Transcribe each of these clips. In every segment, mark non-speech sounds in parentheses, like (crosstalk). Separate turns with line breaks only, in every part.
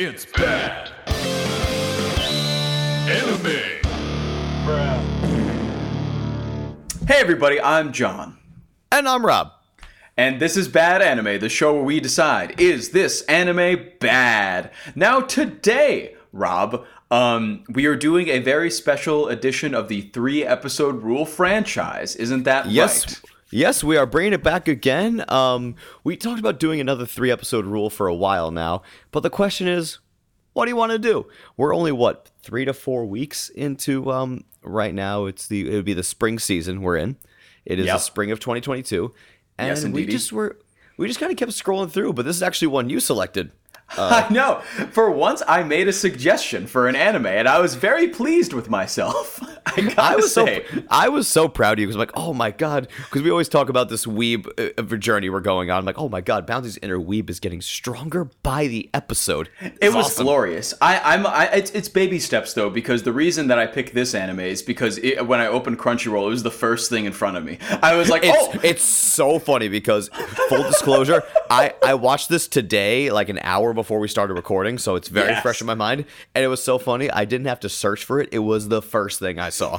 It's bad. Anime.
Hey everybody, I'm John.
And I'm Rob.
And this is Bad Anime, the show where we decide is this anime bad? Now today, Rob, um, we are doing a very special edition of the three episode rule franchise. Isn't that
Yes.
right?
Yes, we are bringing it back again. Um, we talked about doing another three episode rule for a while now, but the question is, what do you want to do? We're only what three to four weeks into um right now. It's the it would be the spring season we're in. It is
Yep.
the spring of 2022, and
Yes,
we just were we just kind of kept scrolling through. But this is actually one you selected.
I know. For once, I made a suggestion for an anime, and I was very pleased with myself. (laughs) I gotta
I was
say.
so I was so proud of you because I'm like, oh my god, because we always talk about this weeb uh, journey we're going on. I'm like, oh my god, Bounty's inner weeb is getting stronger by the episode.
It was
awesome.
glorious. I, I'm. I, it's, it's baby steps though, because the reason that I picked this anime is because it, when I opened Crunchyroll, it was the first thing in front of me. I was like,
It's
oh,
it's so funny because full disclosure, I I watched this today like an hour before we started recording, so it's very
Yes.
fresh in my mind, and it was so funny. I didn't have to search for it; it was the first thing I saw.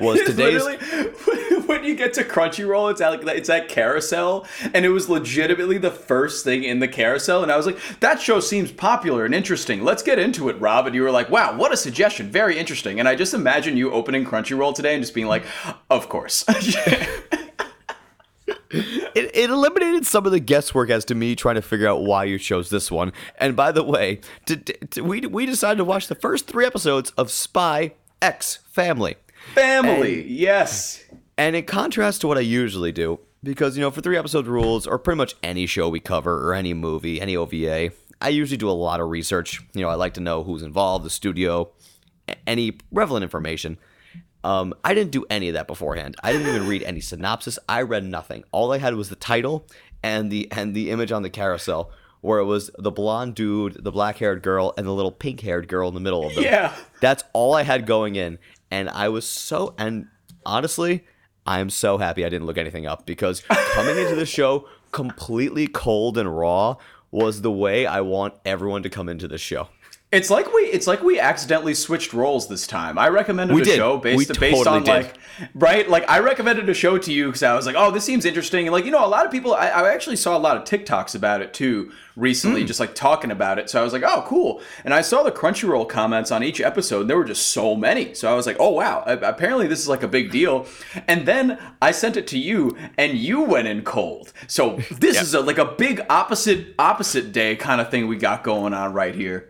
Was (laughs) today's (laughs)
when you get to Crunchyroll, it's at like it's at carousel, and it was legitimately the first thing in the carousel, and I was like, that show seems popular and interesting. Let's get into it, Rob. And you were like, wow, what a suggestion, very interesting. And I just imagine you opening Crunchyroll today and just being like, of course. (laughs)
it, it eliminated some of the guesswork as to me trying to figure out why you chose this one. And by the way, to, to- we we decided to watch the first three episodes of Spy X Family.
Family, yes.
And in contrast to what I usually do, because, you know, for three episode rules, or pretty much any show we cover, or any movie, any OVA, I usually do a lot of research. You know, I like to know who's involved, the studio, any relevant information. Um, I didn't do any of that beforehand. I didn't even read any synopsis. I read nothing. All I had was the title and the and the image on the carousel, where it was the blonde dude, the black haired girl, and the little pink haired girl in the middle of them.
Yeah.
That's all I had going in. And I was so, and honestly, I am so happy I didn't look anything up because coming into the show completely cold and raw was the way I want everyone to come into the show.
It's like we it's like we accidentally switched roles this time. I recommended
We
a
did.
show based
We
based
totally
on
did.
like right like I recommended a show to you because I was like, oh, this seems interesting, and like you know, a lot of people I, I actually saw a lot of TikToks about it too recently,
Hmm.
just like talking about it. So I was like, oh, cool, and I saw the Crunchyroll comments on each episode, and there were just so many. So I was like, oh wow, apparently this is like a big deal. And then I sent it to you, and you went in cold. So this is a, like a big opposite opposite day kind of thing we got going on right here.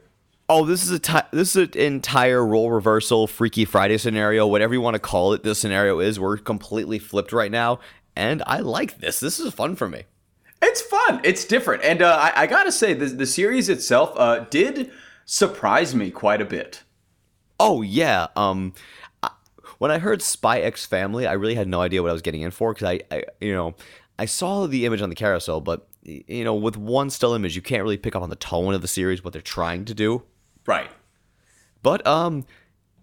Oh, this is a ti- this is an entire role reversal, Freaky Friday scenario, whatever you want to call it. This scenario is we're completely flipped right now, and I like this. This is fun for me.
It's fun. It's different, and uh, I, I gotta say, the the series itself uh, did surprise me quite a bit.
Oh yeah. Um, I, when I heard Spy X Family, I really had no idea what I was getting in for because I, I, you know, I saw the image on the carousel, but you know, with one still image, you can't really pick up on the tone of the series, what they're trying to do.
Right.
But um,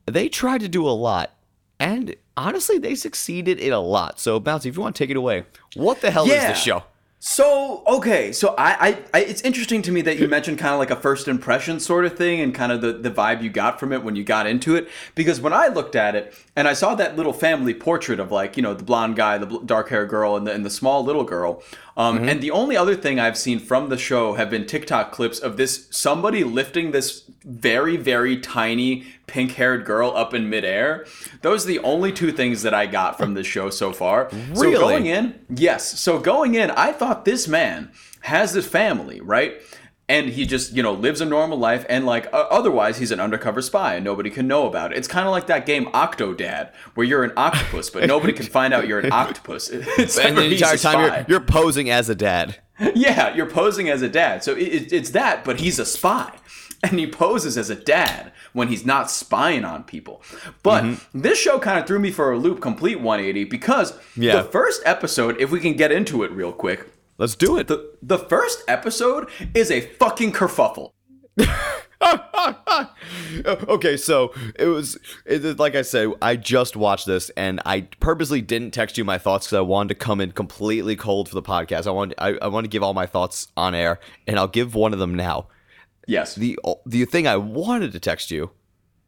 they tried to do a lot, and honestly, they succeeded in a lot. So, Bouncy, if you want to take it away, what the hell is
Yeah.
this show?
So okay, so I, I, I it's interesting to me that you mentioned kind of like a first impression sort of thing, and kind of the the vibe you got from it when you got into it. Because when I looked at it and I saw that little family portrait of like you know the blonde guy, the dark haired girl, and the and the small little girl, um, and the only other thing I've seen from the show have been TikTok clips of this somebody lifting this very very tiny pink haired girl up in midair. Those are the only two things that I got from this show so far.
Really?
So going in, yes. So going in, I thought this man has this family, right? And he just, you know, lives a normal life, and like uh, otherwise, he's an undercover spy, and nobody can know about it. It's kind of like that game Octodad, where you're an octopus, but nobody can find out you're an octopus. (laughs) It's
And the entire time you're, you're posing as a dad. (laughs)
Yeah, you're posing as a dad. So it, it, it's that, but he's a spy. (laughs) And he poses as a dad when he's not spying on people. But
Mm-hmm.
this show kind of threw me for a loop, complete 180, because
Yeah.
the first episode, if we can get into it real quick,
Let's do it.
the, the first episode is a fucking kerfuffle. (laughs)
okay, so it was it, like I said, I just watched this and I purposely didn't text you my thoughts because I wanted to come in completely cold for the podcast. I wanted I, I want to give all my thoughts on air, and I'll give one of them now.
Yes.
The the thing I wanted to text you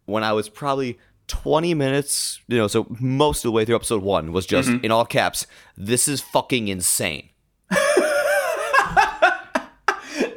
when I was probably 20 minutes, you know, so most of the way through episode 1 was just mm-hmm. in all caps, this is fucking insane. (laughs)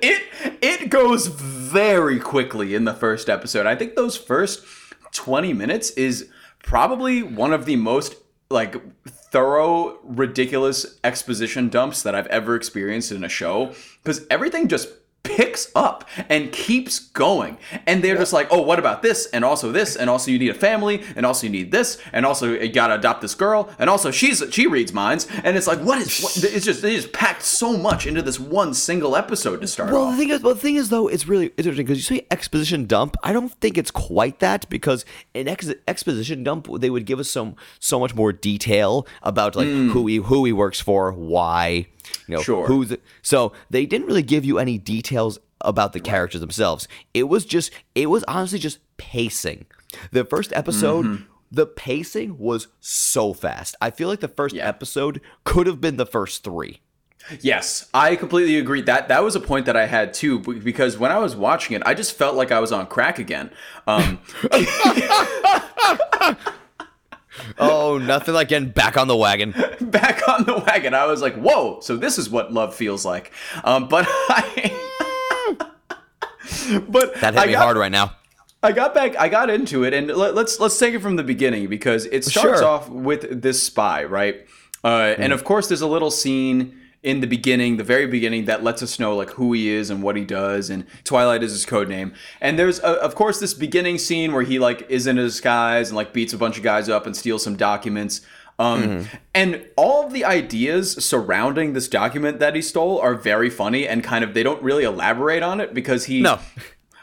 it it goes very quickly in the first episode. I think those first 20 minutes is probably one of the most like thorough ridiculous exposition dumps that I've ever experienced in a show because everything just picks up and keeps going. And they're just like, oh, what about this? And also this, and also you need a family, and also you need this, and also you gotta adopt this girl, and also she's she reads minds. And it's like, what is what, it's just they just packed so much into this one single episode to start
Well,
off.
the thing is, well, the thing is though, it's really interesting because you say exposition dump. I don't think it's quite that because in ex- exposition dump they would give us some so much more detail about like mm. who he who he works for, why, you know,
Sure.
who's so they didn't really give you any details about the characters themselves. It was just it was honestly just pacing. The first episode. The pacing was so fast. I feel like the first
Yeah.
episode could have been the first three.
Yes, I completely agree. That that was a point that I had too, because when I was watching it, I just felt like I was on crack again. Um, (laughs) (laughs)
Oh, nothing like getting back on the wagon. (laughs)
back on the wagon, I was like, "Whoa!" So this is what love feels like. Um, but I, (laughs) but
That hit
I
me
got,
hard right now.
I got back. I got into it, and let, let's let's take it from the beginning because it starts
Sure.
off with this spy, right? Uh, And
Mm.
of course, there's a little scene in the beginning, the very beginning, that lets us know like who he is and what he does. And Twilight is his code name. And there's uh, of course this beginning scene where he like is in a disguise and like beats a bunch of guys up and steals some documents. Um,
Mm-hmm.
And all of the ideas surrounding this document that he stole are very funny and kind of they don't really elaborate on it because he
No.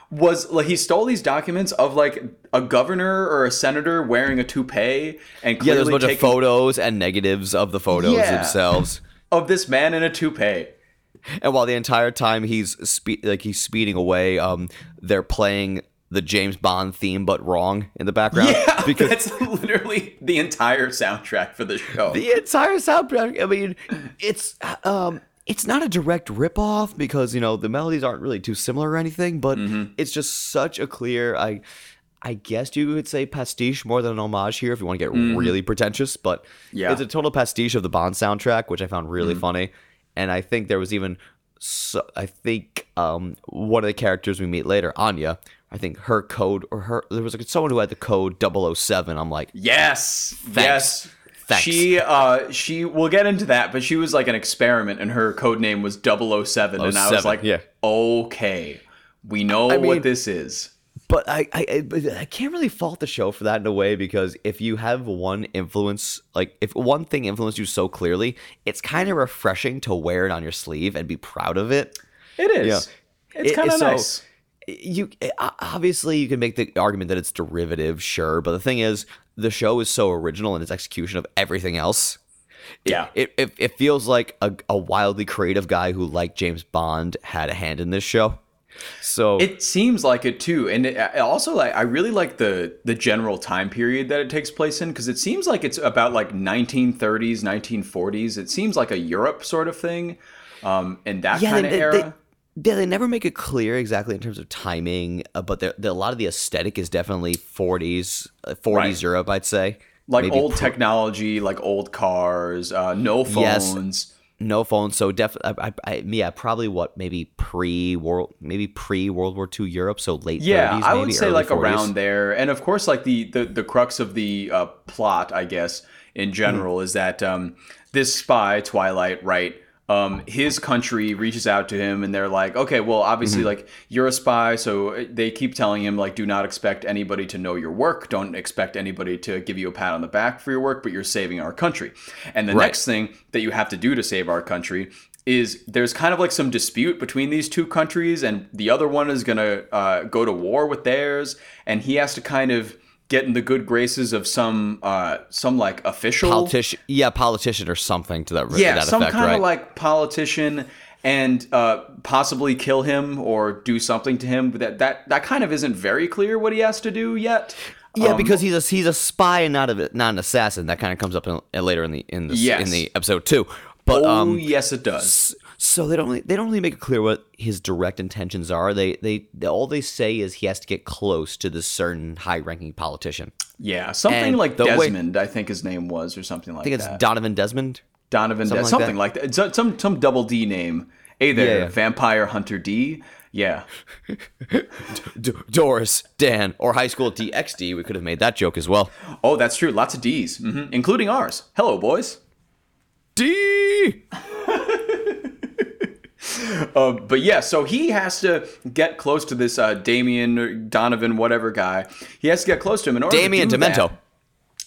was like he stole these documents of like a governor or a senator wearing a toupee and
Yeah, there's a bunch of photos and negatives of the photos
Yeah.
themselves.
Of this man in a toupee.
And while the entire time he's spe- like he's speeding away, um, they're playing the James Bond theme, but wrong in the background.
Yeah, (laughs)
because
that's literally the entire soundtrack for the show.
the entire soundtrack. I mean, it's um, it's not a direct ripoff because you know the melodies aren't really too similar or anything, but
Mm-hmm.
it's just such a clear. I I guess you could say pastiche more than an homage here if you want to get really pretentious, but.
Yeah.
It's a total pastiche of the Bond soundtrack, which I found really funny. And I think there was even, so, I think um, one of the characters we meet later, Anya. I think her code or her there was like someone who had the code 007. I'm like,
Yes, yes.
Thanks.
She uh she we'll get into that, but she was like an experiment and her code name was 007 and I was like,
yeah.
okay. We know
mean-
what this is.
But I, I, I- can't really fault the show for that in a way because if you have one influence, like if one thing influenced you so clearly, it's kind of refreshing to wear it on your sleeve and be proud of it.
It is.
Yeah.
It's
It-
kind of
so-
nice.
You eh, obviously you can make the argument that it's derivative, sure, but the thing is, the show is so original in its execution of everything else.
Yeah.
It it, it feels like a, a wildly creative guy who, like James Bond, had a hand in this show. So
It seems like it too, and it, also like I really like the the general time period that it takes place in because it seems like it's about like 1930s, 1940s. It seems like a Europe sort of thing, um, in that kind of era.
They, yeah, they never make it clear exactly in terms of timing, uh, but they're, they're- a lot of the aesthetic is definitely 40s, uh, 40s
Right.
Europe, I'd say.
like
Maybe
old
pr-
technology, like old cars, uh, no
Yes. No phone. so definitely, I, I, I, yeah, probably what maybe pre world, maybe pre World War II Europe, so late
Yeah,
30s,
I would
maybe,
say like
40s.
around there, and of course, like the the, the crux of the uh, plot, I guess, in general, is that um, this spy Twilight, right? Um, his country reaches out to him, and they're like, "Okay, well, obviously, like you're a spy, so they keep telling him like, do not expect anybody to know your work. Don't expect anybody to give you a pat on the back for your work, but you're saving our country. And the
Right.
next thing that you have to do to save our country." Is there's kind of like some dispute between these two countries, and the other one is gonna uh, go to war with theirs, and he has to kind of get in the good graces of some uh, some like official
Politician, yeah, politician or something to that,
yeah,
that
some
effect,
kind
right?
of like politician and uh, possibly kill him or do something to him. But that that that kind of isn't very clear what he has to do yet.
Yeah,
Um,
because he's a he's a spy and not a not an assassin. That kind of comes up in, later in the in the
Yes.
in the episode too. But
oh
um,
yes, it does.
s- So they don't really, they don't really make it clear what his direct intentions are. They, they all they say is he has to get close to this certain high-ranking politician.
Yeah, something
And
like
the way-
Desmond, I think his name was, or something like that.
I think it's
that.
Donovan Desmond.
Donovan,
something
something,
like
something like that. So- Some some double D name. Hey there,
Yeah.
Vampire Hunter D. Yeah. (laughs)
D- Doris, Dan, or high school DXD. We could have made that joke as well.
Oh, that's true. Lots of D's, hmm including ours. Hello, boys.
D. (laughs)
Uh, (laughs) but yeah, so he has to get close to this uh, Damien Donovan, whatever guy. He has to get close to him in order
Damien
to do that-
Demento.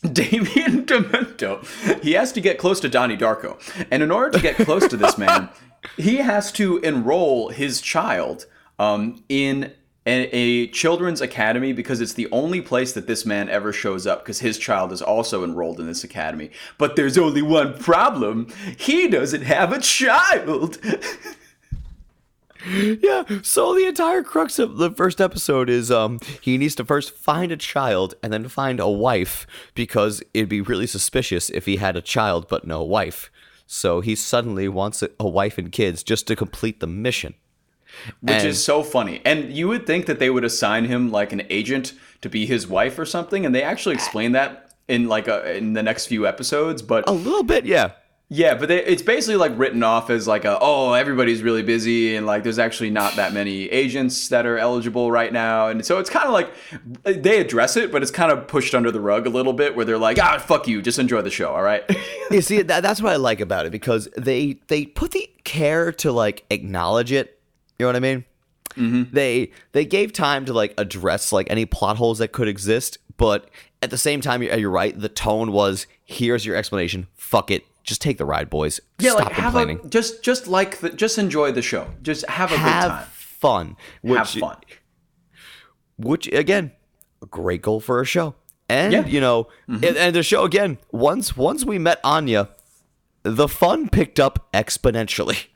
(laughs)
Damien Demento. He has to get close to Donnie Darko. And in order to get close to this man, (laughs) he has to enroll his child um, in a, a children's academy because it's the only place that this man ever shows up because his child is also enrolled in this academy. But there's only one problem he doesn't have a child. (laughs)
Yeah. So the entire crux of the first episode is um he needs to first find a child and then find a wife because it'd be really suspicious if he had a child but no wife. So he suddenly wants a, a wife and kids just to complete the mission.
Which
And-
is so funny. And you would think that they would assign him like an agent to be his wife or something, and they actually explain that in like a, in the next few episodes. But
A little bit, yeah.
Yeah, but they, it's basically like written off as like a oh everybody's really busy and like there's actually not that many agents that are eligible right now, and so it's kind of like they address it, but it's kind of pushed under the rug a little bit where they're like ah fuck you, just enjoy the show, all right. (laughs)
You see, that, that's what I like about it because they they put the care to like acknowledge it. You know what I mean? Mm-hmm. They they gave time to like address like any plot holes that could exist, but at the same time, you're, you're right. The tone was, "Here's your explanation. Fuck it, just take the ride, boys.
yeah,
Stop
like have
complaining.
a just just like the, just enjoy the show, just have a
Have
good time,
fun. Which,
have fun.
Which again, a great goal for a show. And
Yeah. Mm-hmm.
you know, and, and the show again. Once once we met Anya, the fun picked up exponentially.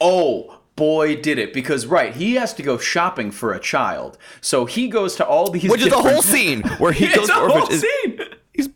Oh, boy, did it. Because, right, he has to go shopping for a child. So he goes to all these.
Which is the whole scene where he (laughs)
It's
goes
a
to
whole scene.
He's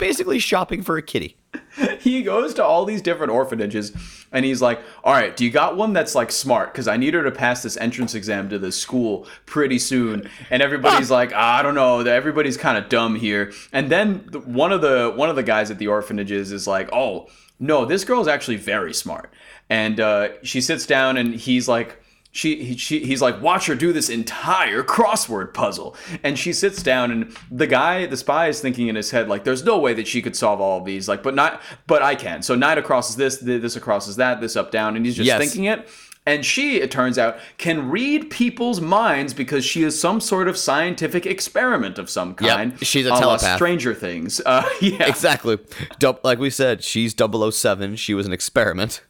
basically shopping for a kitty. (laughs)
He goes to all these different orphanages and he's like, All right, do you got one that's like smart? Because I need her to pass this entrance exam to this school pretty soon. And everybody's like, "Ah, I don't know. Everybody's kind of dumb here. And then one of the one of the guys at the orphanages is like, Oh, no, this girl's actually very smart. And uh, she sits down and he's like, she, he, she, he's like, watch her do this entire crossword puzzle. And she sits down, and the guy, the spy, is thinking in his head, like, there's no way that she could solve all of these. Like, but not, but I can. So knight across is this, this across is that, this up down, and he's just
Yes.
thinking it. And she, it turns out, can read people's minds because she is some sort of scientific experiment of some kind.
she's a telepath.
Stranger Things. (laughs) Uh, yeah.
Exactly. Like we said, she's 007. She was an experiment.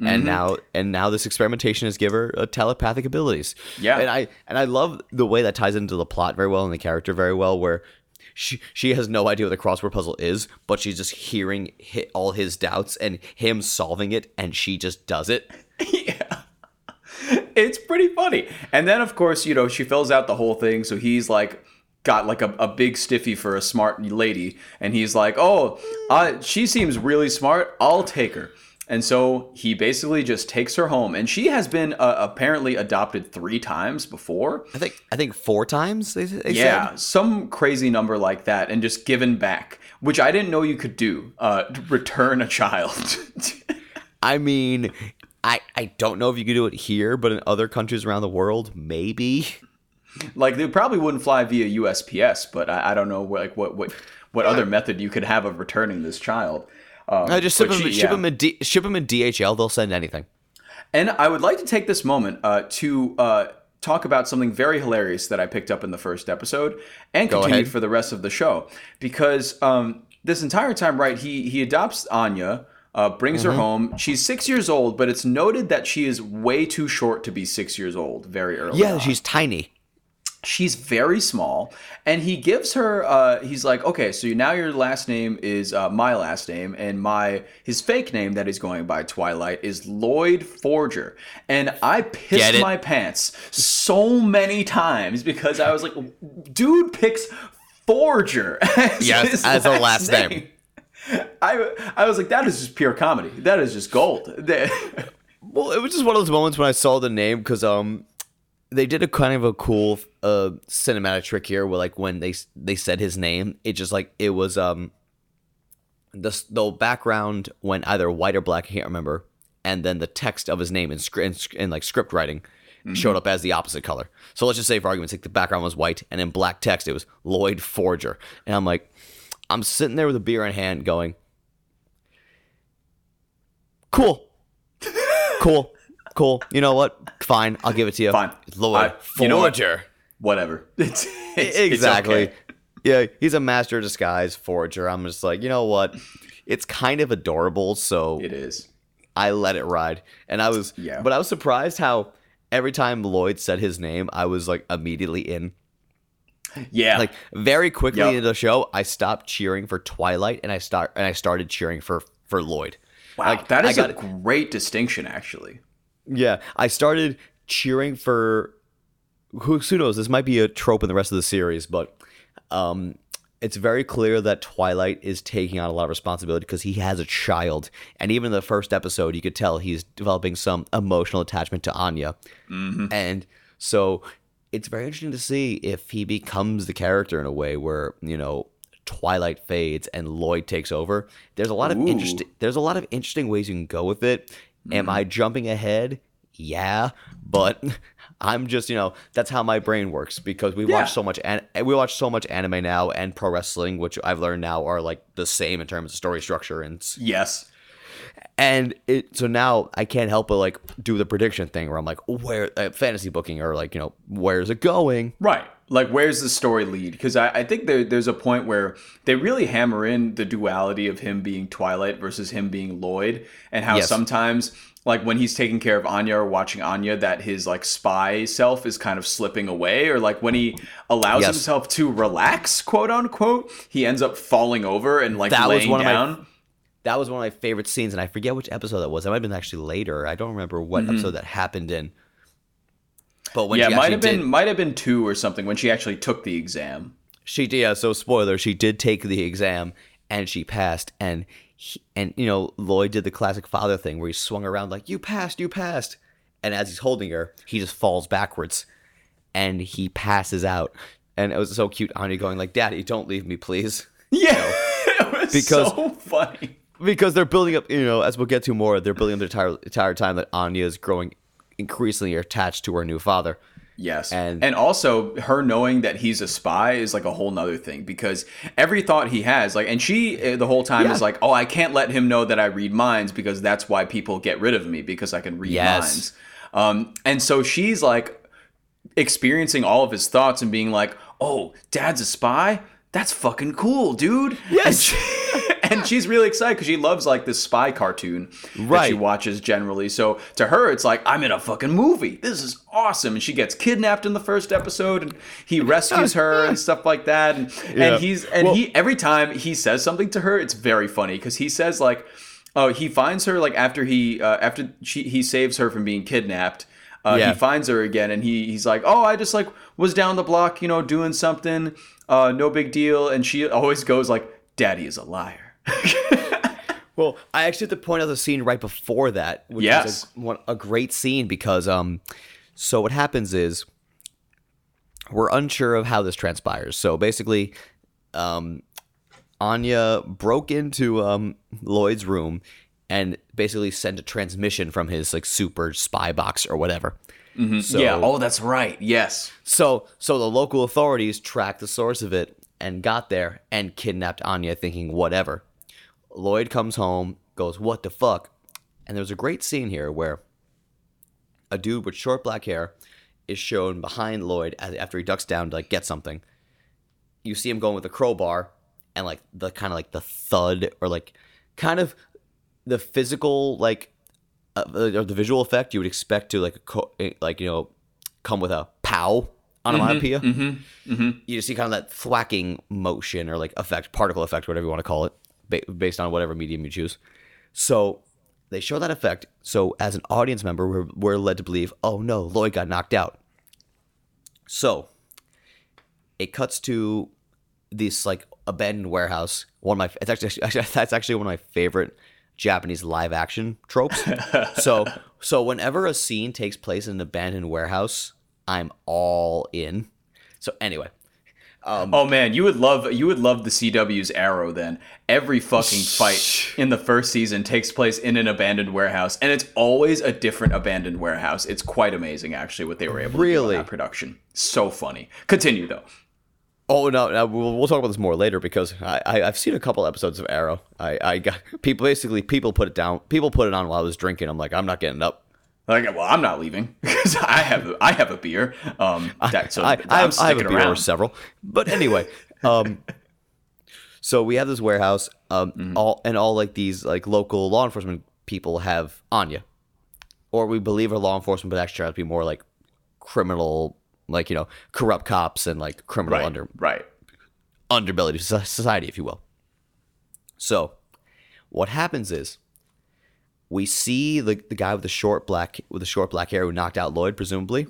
Mm-hmm.
And now and now this experimentation has given her uh, telepathic abilities.
Yeah.
And I and I love the way that ties into the plot very well and the character very well where she she has no idea what the crossword puzzle is, but she's just hearing hit all his doubts and him solving it and she just does it. (laughs)
yeah. It's pretty funny. And then, of course, you know, she fills out the whole thing. So he's like, got like a, a big stiffy for a smart lady. And he's like, oh, uh, she seems really smart. I'll take her. And so he basically just takes her home. And she has been uh, apparently adopted three times before.
I think I think four times they, they
Yeah,
said.
some crazy number like that. And just given back, which I didn't know you could do. Uh, return a child. (laughs)
I mean, I I don't know if you could do it here, but in other countries around the world, maybe.
Like they probably wouldn't fly via USPS, but I, I don't know like what what what other (sighs) method you could have of returning this child. Um,
I just ship them,
she-
ship
yeah.
them in D, ship them in DHL. They'll send anything.
And I would like to take this moment uh, to uh, talk about something very hilarious that I picked up in the first episode and
Go
continued
ahead.
for the rest of the show. Because um, this entire time, right, he he adopts Anya. Uh, brings
Mm-hmm.
her home. She's six years old, but it's noted that she is way too short to be six years old. Very early.
Yeah,
on.
she's tiny.
She's very small and he gives her uh, he's like okay so now your last name is uh, my last name and my his fake name that he's going by twilight is lloyd forger. And i pissed my pants so many times because i was like dude picks forger (laughs) as
Yes,
his
as a last name.
I, I was like that is just pure comedy. That is just gold. (laughs)
Well, it was just one of those moments when I saw the name because um, they did a kind of a cool uh cinematic trick here where like when they they said his name, it just like it was um, the the background went either white or black. I can't remember, and then the text of his name in in, in like script writing. Showed up as the opposite color. So let's just say, for argument's sake, the background was white, and in black text it was Lloyd Forger. And I'm like, I'm sitting there with a beer in hand, going, "Cool, cool, cool. You know what? Fine, I'll give it to you.
Fine.
Lloyd
I- you know what?
Forger.
Whatever. (laughs) It's, it's
exactly.
It's okay.
Yeah, he's a master of disguise forger. I'm just like, you know what? It's kind of adorable, so
It is.
I let it ride. And I was,
Yeah.
but I was surprised how every time Lloyd said his name, I was like immediately in.
Yeah.
Like very quickly
Yep.
into the show, I stopped cheering for Twilight and I start and I started cheering for for Lloyd.
wow.
like,
that is
got-
a great distinction, actually.
Yeah, I started cheering for who, who knows. This might be a trope in the rest of the series, but um, it's very clear that Twilight is taking on a lot of responsibility because he has a child, and even in the first episode, you could tell he's developing some emotional attachment to Anya, and so it's very interesting to see if he becomes the character in a way where you know. Twilight fades and Lloyd takes over. There's a lot of interesting. There's a lot of interesting ways you can go with it. Am I jumping ahead? Yeah, but (laughs) I'm just you know that's how my brain works because we
Yeah.
watch so much and we watch so much anime now and pro wrestling, which I've learned now are like the same in terms of story structure and
Yes.
and it so now I can't help but like do the prediction thing where I'm like where uh, fantasy booking or like you know where's it going?
Right. Like, where's the story lead? Because I, I think there, there's a point where they really hammer in the duality of him being Twilight versus him being Lloyd, and how
Yes.
sometimes, like when he's taking care of Anya or watching Anya, that his like spy self is kind of slipping away, or like when he allows
Yes.
himself to relax, quote unquote, he ends up falling over and like
That was
laying
one of my-
down.
That was one of my favorite scenes, and I forget which episode that was. It might have been actually later. I don't remember what mm-hmm. episode that happened in. But when
yeah,
she
might have
did,
been might have been two or something when she actually took the exam.
she did yeah so spoiler she did take the exam and she passed and he, and you know lloyd did the classic father thing where he swung around like you passed you passed and as he's holding her he just falls backwards and he passes out and it was so cute anya going like daddy don't leave me please (laughs)
Yeah, (laughs) it was
Because-
so funny.
because they're building up you know as we'll get to more they're building up the entire, entire time that anya is growing increasingly attached to her new father
Yes.
And-
And also her knowing that he's a spy is like a whole nother thing because every thought he has, like, and she uh, the whole time
Yeah.
is like, oh, I can't let him know that I read minds because that's why people get rid of me because I can read
Yes.
minds. Um, and so she's like experiencing all of his thoughts and being like, oh, dad's a spy? That's fucking cool, dude.
Yes.
And, she- (laughs) and she's really excited because she loves like this spy cartoon that she watches generally. So to her, it's like I'm in a fucking movie. This is awesome. And she gets kidnapped in the first episode, and he (laughs) rescues her and stuff like that. And,
Yeah.
and he's and
Well-
he every time he says something to her, it's very funny because he says like, oh, he finds her like after he uh, after she he saves her from being kidnapped. Uh,
Yeah.
He finds her again, and he he's like, "Oh, I just like was down the block, you know, doing something, uh, no big deal." And she always goes like, "Daddy is a liar." (laughs)
Well, I actually have to point out the scene right before that, which
Yes.
is a, a great scene because um, so what happens is we're unsure of how this transpires. So basically, um, Anya broke into um Lloyd's room and basically sent a transmission from his like super spy box or whatever. Mm-hmm. So,
yeah. Oh, that's right. Yes.
so so the local authorities tracked the source of it and got there and kidnapped Anya thinking whatever. Lloyd comes home, goes, What the fuck? And there's a great scene here where a dude with short black hair is shown behind Lloyd after he ducks down to like get something. You see him going with a crowbar and like the kind of like the thud or like kind of the physical like uh, or the visual effect you would expect to like co- eh, like you know come with a pow onomatopoeia. You just see kind of that thwacking motion or like effect, particle effect, whatever you want to call it, ba- based on whatever medium you choose. So they show that effect. So as an audience member, we're, we're led to believe, oh no, Lloyd got knocked out. So it cuts to this like abandoned warehouse. One of my it's actually, (laughs) actually that's actually one of my favorite Japanese live action tropes. (laughs) so so whenever a scene takes place in an abandoned warehouse, I'm all in. So anyway, um,
oh man, you would love you would love the CW's Arrow then. Every fucking fight in the first season takes place in an abandoned warehouse, and it's always a different abandoned warehouse. It's quite amazing, actually, what they were able to do
Really?
in that production. So funny. Continue though.
Oh no, no we'll, we'll talk about this more later because I, I I've seen a couple episodes of Arrow. I I got (laughs) people basically people put it down. People put it on while I was drinking. I'm like I'm not getting up.
Like, well, I'm not leaving (laughs) because I have I have a beer. Um, that, so
I,
I'm
I, have, I have a beer or
around.
several. But anyway, (laughs) um, so we have this warehouse, um,
Mm-hmm.
all and all like these like local law enforcement people have Anya, or we believe are law enforcement, but actually turns out to be more like criminal, like you know, corrupt cops and like criminal
Right,
under
right.
underbelly of society, if you will. So, what happens is we see the, the guy with the short black with the short black hair who knocked out Lloyd, presumably,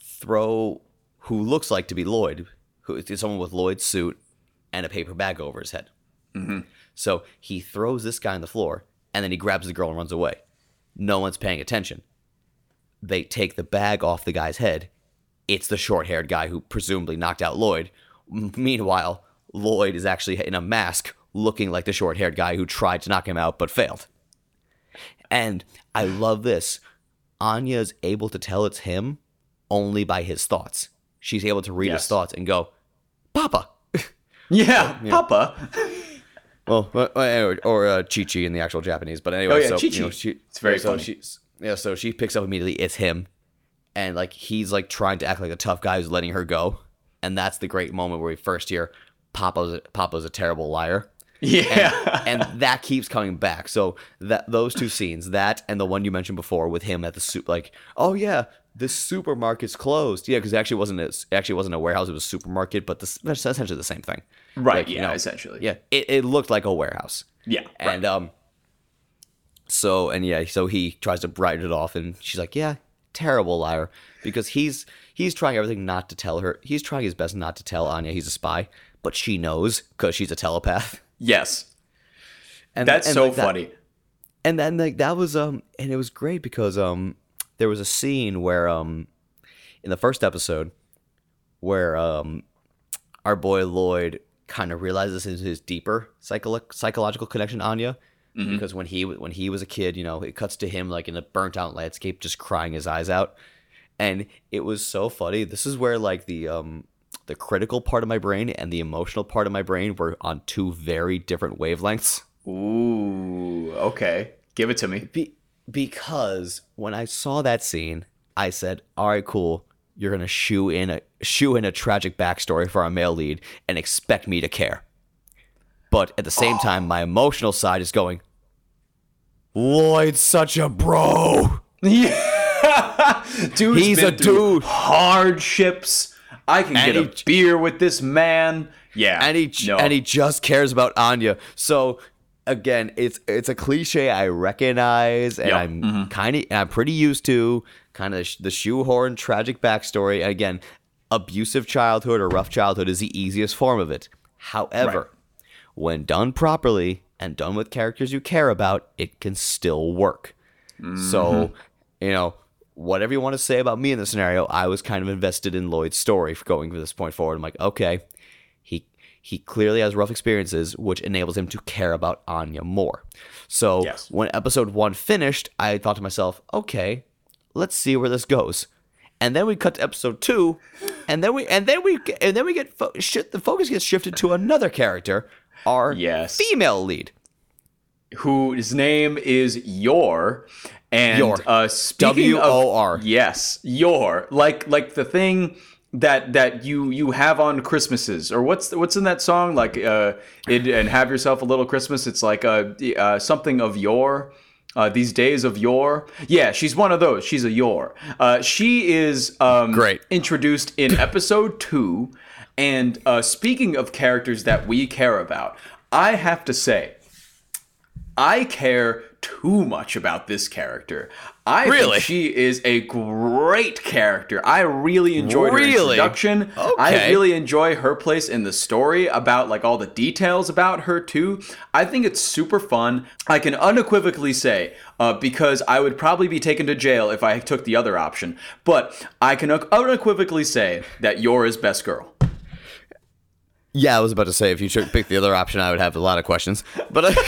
throw who looks like to be Lloyd, who is someone with Lloyd's suit and a paper bag over his head. Mm-hmm. So he throws this guy on the floor, and then he grabs the girl and runs away. No one's paying attention. They take the bag off the guy's head. It's the short-haired guy who presumably knocked out Lloyd. Meanwhile, Lloyd is actually in a mask, looking like the short-haired guy who tried to knock him out but failed. And I love this. Anya is able to tell it's him only by his thoughts. She's able to read his thoughts and go, "Papa." (laughs)
Yeah, Papa.
Well, uh, or, or uh, Chi Chi in the actual Japanese, but anyway,
Oh, yeah,
so
Chi-Chi.
you know, she,
It's very
so
funny.
She's, yeah, so she picks up immediately. It's him, and like he's like trying to act like a tough guy who's letting her go, and that's the great moment where we first hear Papa's Papa's a terrible liar,
Yeah.
and that keeps coming back. So that those two scenes, that and the one you mentioned before with him at the soup, like, oh yeah, this supermarket's closed. Yeah, because it actually wasn't a, it actually wasn't a warehouse; it was a supermarket, but this, that's essentially the same thing.
right.
Like, you
yeah.
know,
essentially.
Yeah, it, it looked like a warehouse.
Yeah.
And um so and yeah, so he tries to brighten it off and she's like, "Yeah, terrible liar." Because he's he's trying everything not to tell her. He's trying his best not to tell Anya he's a spy, but she knows cuz she's a telepath.
yes.
And
That's
and,
so
like, that-
funny.
and then like that was um and it was great because um there was a scene where um in the first episode where um our boy Lloyd kind of realizes his, his deeper psycho- psychological connection to Anya because when he when he was a kid, you know, it cuts to him like in a burnt out landscape just crying his eyes out. And it was so funny. This is where like the um the critical part of my brain and the emotional part of my brain were on two very different wavelengths.
Ooh. Okay. Give it to me.
Be- because when I saw that scene, I said, "All right, cool. You're gonna shoe in a shoe in a tragic backstory for our male lead and expect me to care." But at the same time, my emotional side is going, "Lloyd's such a bro.
Yeah. (laughs) Dude's
He's
been
a dude.
Hardships. I can
And
get a beer with this man. Yeah.
and he
no.
and he just cares about Anya." So again, it's it's a cliche I recognize and
Yep.
I'm mm-hmm. kind of I'm pretty used to kind of the shoehorn tragic backstory. Again, abusive childhood or rough childhood is the easiest form of it. However,
Right.
when done properly and done with characters you care about, it can still work. So, mm-hmm. you know, whatever you want to say about me in the scenario, I was kind of invested in Lloyd's story for going from this point forward. I'm like, okay, he he clearly has rough experiences, which enables him to care about Anya more. So
Yes.
when episode one finished, I thought to myself, okay, let's see where this goes. And then we cut to episode two, and then we and then we and then we get fo- shit. The focus gets shifted to another character, our
Yes.
female lead.
whose name is Yor. And
Yor.
uh speaking
W-O-R.
of yes, Yor. Like like the thing that that you you have on Christmases or what's what's in that song like uh it and have yourself a little Christmas it's like uh, uh something of your uh, these days of yore. Yeah, she's one of those. She's a yore. Uh, she is um,
Great.
introduced in episode two. And uh, speaking of characters that we care about, I have to say, I care too much about this character. I
Really?
think she is a great character. I really enjoyed her
Really?
introduction. I really enjoy her place in the story about like all the details about her too. I think it's super fun. I can unequivocally say uh, because I would probably be taken to jail if I took the other option, but I can unequivocally say that Yor is best girl.
Yeah, I was about to say if you should pick the other option, I would have a lot of questions. But uh, (laughs)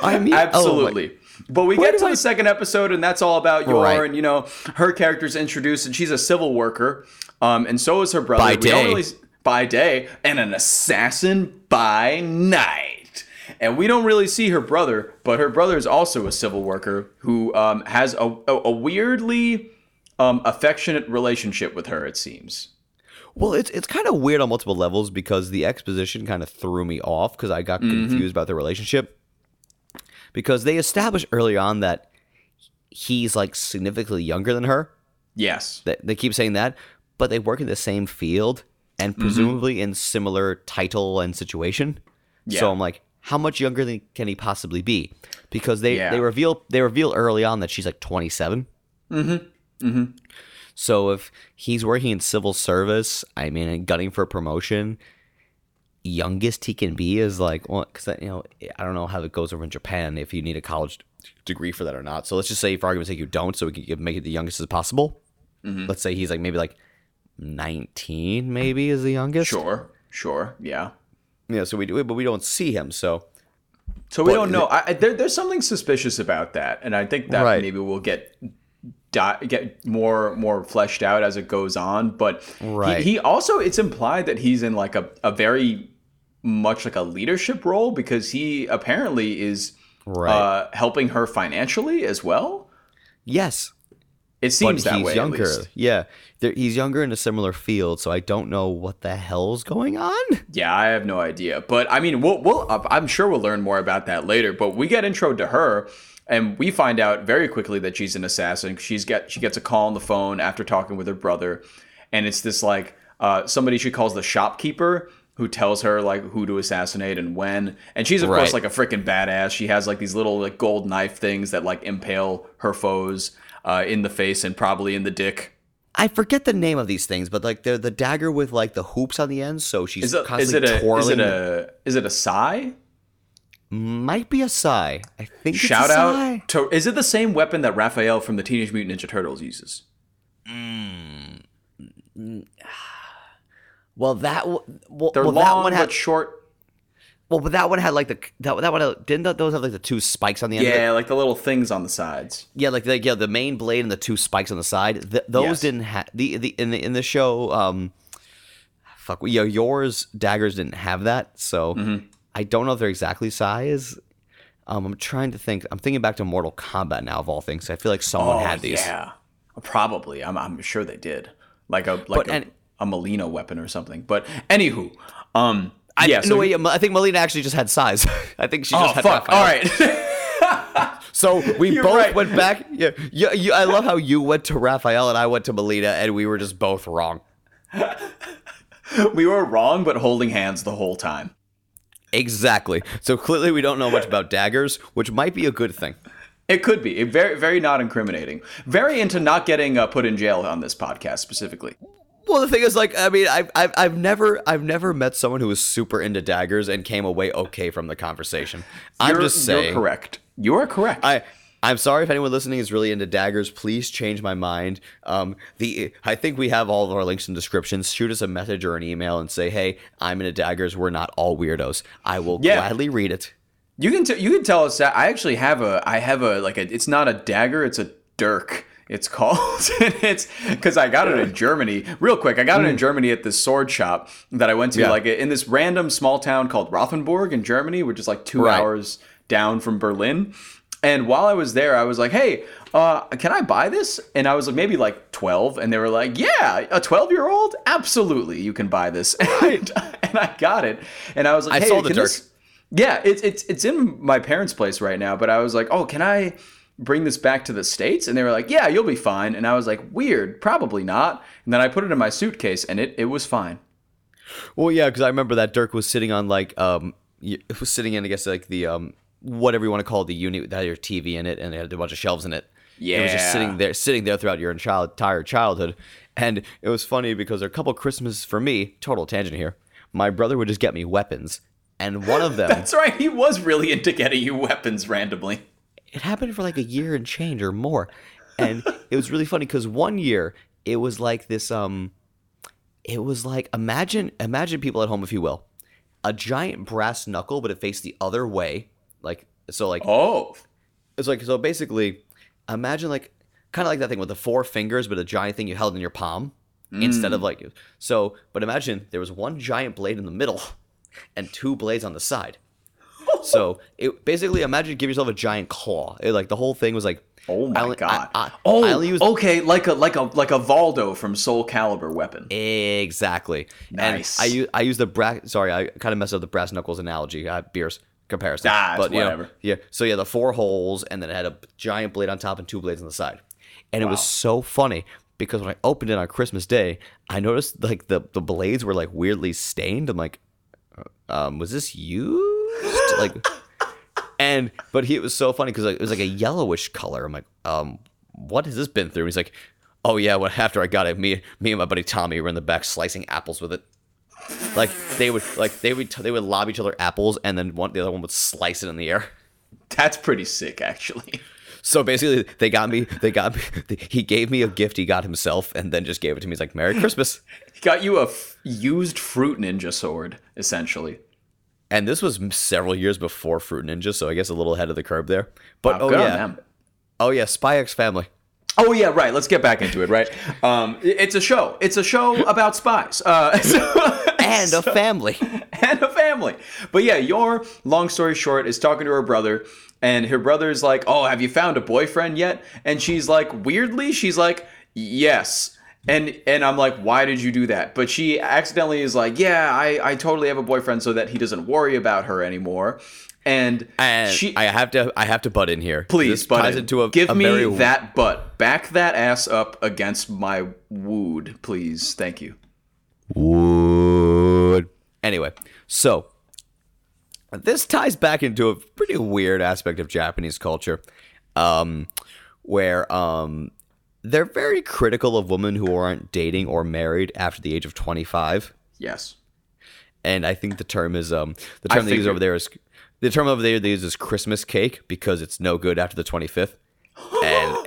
I mean, oh
Absolutely. but we
Where
get to
I-
the second episode, and that's all about Yor,
Right.
and you know her character's introduced, and she's a civil worker, um, and so is her brother.
By day.
really, by day, and an assassin by night. And we don't really see her brother, but her brother is also a civil worker who um, has a, a, a weirdly um, affectionate relationship with her. It seems.
Well, it's it's kind of weird on multiple levels because the exposition kind of threw me off because I got confused about their relationship. Because they established early on that he's like significantly younger than her.
Yes.
They, they keep saying that, but they work in the same field
Mm-hmm.
and presumably in similar title and situation.
Yeah.
So I'm like, how much younger than can he possibly be? Because they
Yeah.
they reveal they reveal early on that she's like 27. Mm-hmm. Mm-hmm. So if he's working in civil service, I mean, and gunning for a promotion, youngest he can be is like, well, because you know, I don't know how it goes over in Japan if you need a college degree for that or not. So let's just say, for argument's sake, you don't, so we can make it the youngest as possible.
Mm-hmm.
Let's say he's like maybe like 19, maybe is the youngest.
Sure. Sure. Yeah.
Yeah. So we do it, but we don't see him. So
So we
But-
don't know. I, I, there, there's something suspicious about that, and I think that
Right.
maybe we'll get di- get more more fleshed out as it goes on. But
Right.
he, he also it's implied that he's in like a, a very much like a leadership role because he apparently is
Right.
uh, helping her financially as well.
yes,
It
but
seems that
he's
way.
younger. Yeah, there, he's younger in a similar field. So I don't know what the hell's going on.
Yeah, I have no idea, but I mean, we'll, we'll I'm sure we'll learn more about that later. But we get intro to her, and we find out very quickly that she's an assassin. She's get she gets a call on the phone after talking with her brother, and it's this like uh, somebody she calls the shopkeeper who tells her like who to assassinate and when. And she's of course like a freaking badass. She has like these little like gold knife things that like impale her foes uh, in the face and probably in the dick.
I forget the name of these things, but like they're the dagger with like the hoops on the end. So she's
Is it, is
constantly
it a is it a is it a sai?
Might be a sai. I think.
Shout
it's a
out to is it the same weapon that Raphael from the Teenage Mutant Ninja Turtles uses? (sighs)
Well, that well,
They're
well
long
that one had
short.
well, but that one had like the that that one had, didn't th- those have like the two spikes on the end?
Yeah, like the little things on the sides.
Yeah, like like yeah, the main blade and the two spikes on the side. Th- those
Yes.
didn't have the the in the in the show. Um, fuck, yeah, yours daggers didn't have that, so
Mm-hmm.
I don't know if they're exactly sais. Um, I'm trying to think. I'm thinking back to Mortal Kombat now of all things. I feel like someone had these.
Oh, yeah, probably. I'm, I'm sure they did. Like a like
But-
a,
and-
a Mileena weapon or something. But anywho, um,
I,
yeah.
no,
so
wait, I think Mileena actually just had sais. (laughs) I think she
oh
just had.
fuck! All right. (laughs)
So we
You're
both
right.
went back. (laughs) Yeah, you, you, I love how you went to Raphael and I went to Mileena, and we were just both wrong.
we were wrong, but holding hands the whole time.
Exactly. So clearly, we don't know much about daggers, which might be a good thing.
It could be It very, very not incriminating. Very into not getting uh, put in jail on this podcast specifically.
Well, the thing is, like, I mean, I've, I've, I've never, I've never met someone who was super into daggers and came away okay from the conversation. I'm
You're-
just saying.
You're correct. You are correct.
I, I'm sorry if anyone listening is really into daggers. Please change my mind. Um, the I think we have all of our links in descriptions. Shoot us a message or an email and say, "Hey, I'm into daggers. We're not all weirdos." I will
Yeah.
gladly read it.
You can t- you can tell us that I actually have a I have a like a it's not a dagger it's a dirk it's (laughs) called it's because I got it in Germany real quick I got it in Germany at this sword shop that I went to
Hmm. Yeah.
like in this random small town called Rothenburg in Germany which is like two
Right.
hours down from Berlin and while I was there I was like hey uh, can I buy this and I was like maybe like 12 and they were like yeah a 12 year old absolutely you can buy this (laughs) and, and I got it and I was like
I
hey,
saw the
can
dirk.
this- yeah, it's it's it's in my parents' place right now, but I was like, "Oh, can I bring this back to the states?" And they were like, "Yeah, you'll be fine." And I was like, "Weird, probably not." And then I put it in my suitcase and it it was fine.
Well, yeah, because I remember that Dirk was sitting on like um it was sitting in, I guess, like the um whatever you want to call it, the unit that had your TV in it, and it had a bunch of shelves in it. Yeah. It was just sitting there, sitting there throughout your entire childhood, and it was funny because a couple Christmases for me. Total tangent here. My brother would just get me weapons, and one of them. (laughs)
That's right. He was really into getting you weapons randomly.
it happened for like a year and change or more and it was really funny because one year it was like this um it was like imagine imagine people at home if you will a giant brass knuckle but it faced the other way like so like
Oh,
it's like so basically imagine like kind of like that thing with the four fingers but a giant thing you held in your palm instead of like so but imagine there was one giant blade in the middle (laughs) and two blades on the side (laughs) so it basically imagine give yourself a giant claw it, like the whole thing was like
oh my
only-
god.
I- I-
oh,
I used-
okay, like a like a like a Voldo from Soulcalibur weapon.
Exactly.
Nice.
And I use I use the brass. Sorry, I kind of messed up the brass knuckles analogy. Uh, beers comparison.
Ah, it's
you know,
whatever.
yeah. So yeah, the four holes, and then it had a giant blade on top and two blades on the side, and it was so funny because when I opened it on Christmas Day, I noticed like the the blades were like weirdly stained. I'm like, uh, um, was this used? (laughs) like, and but he it was so funny because it was like a yellowish color. I'm like, um, what has this been through? He's like, oh yeah, what after I got it, me me and my buddy Tommy were in the back slicing apples with it. Like they would like they would they would lob each other apples, and then one the other one would slice it in the air.
That's pretty sick, actually.
So basically, they got me. They got me. He gave me a gift he got himself, and then just gave it to me. He's like, "Merry Christmas."
He got you a f- used fruit ninja sword, essentially.
And this was several years before Fruit Ninja, so I guess a little ahead of the curve there. But
Wow,
oh yeah, oh yeah, Spy X Family.
Oh yeah, right. Let's get back into it. Right. Um, it's a show. It's a show about spies. Uh, (laughs) so-
and a family. (laughs)
and a family. But yeah, your long story short is talking to her brother, and her brother's like, "Oh, have you found a boyfriend yet?" And she's like, weirdly, she's like, "Yes." And and I'm like, "Why did you do that?" But she accidentally is like, "Yeah, I I totally have a boyfriend, so that he doesn't worry about her anymore." And,
And
she,
I have to, I have to butt in here.
please,
this
butt
ties
in.
into a
give
a
me
very,
that butt, back that ass up against my wood, please. Thank you.
Wood. Anyway, so this ties back into a pretty weird aspect of Japanese culture, um, where um, they're very critical of women who aren't dating or married after the age of twenty-five.
Yes.
and I think the term is um the
I
term they use over there is the term over there they use is Christmas cake because it's no good after the twenty fifth, and (laughs)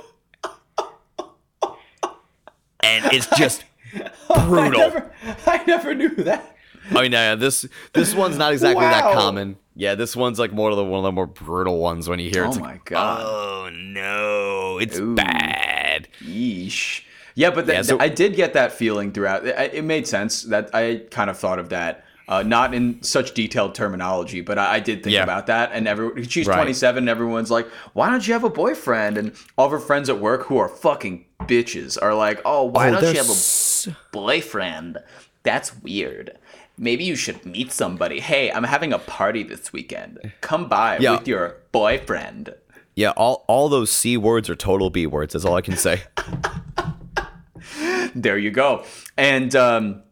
and it's just (laughs)
I
brutal.
never, I never knew that.
I mean, yeah, this this one's not exactly that common. Yeah, this one's like more of the one of the more brutal ones when you hear it.
Oh
it's
my
like,
God.
Oh no, it's
Ooh.
bad.
Yeesh. Yeah, but th-
Yeah, so-
I did get that feeling throughout. It, it made sense that I kind of thought of that, uh, not in such detailed terminology, but I, I did think
Yeah.
about that. And every she's
Right.
27, and everyone's like, "Why don't you have a boyfriend?" And all of her friends at work, who are fucking bitches, are like, "Oh, why
Oh,
don't you have a
s-
boyfriend? That's weird." Maybe you should meet somebody. Hey, I'm having a party this weekend. Come by
Yeah.
with your boyfriend.
yeah, all all those c words are total b words. That's all I can say. (laughs)
there you go. And um,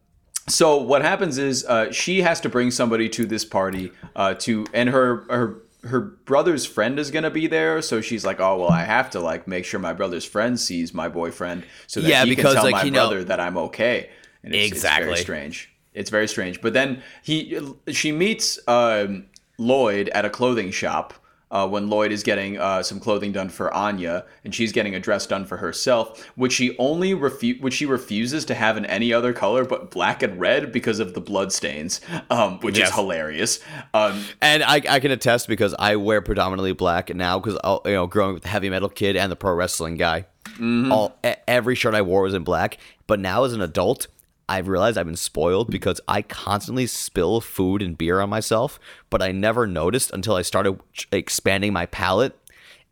so what happens is uh, she has to bring somebody to this party uh, to, and her her her brother's friend is gonna be there. So she's like, oh well, I have to like make sure my brother's friend sees my boyfriend so that
Yeah,
he
because,
can tell
like,
my
you know-
brother that I'm okay. And it's, It's very strange. It's very strange. But then he she meets um, Loid at a clothing shop. Uh, when Loid is getting uh, some clothing done for Anya, and she's getting a dress done for herself, which she only refu- which she refuses to have in any other color but black and red because of the blood stains, um, which
Yes.
is hilarious. Um,
And I, I can attest because I wear predominantly black now because you know growing up with the heavy metal kid and the pro wrestling guy, all e- every shirt I wore was in black. But now as an adult, I've realized I've been spoiled because I constantly spill food and beer on myself, but I never noticed until I started expanding my palette.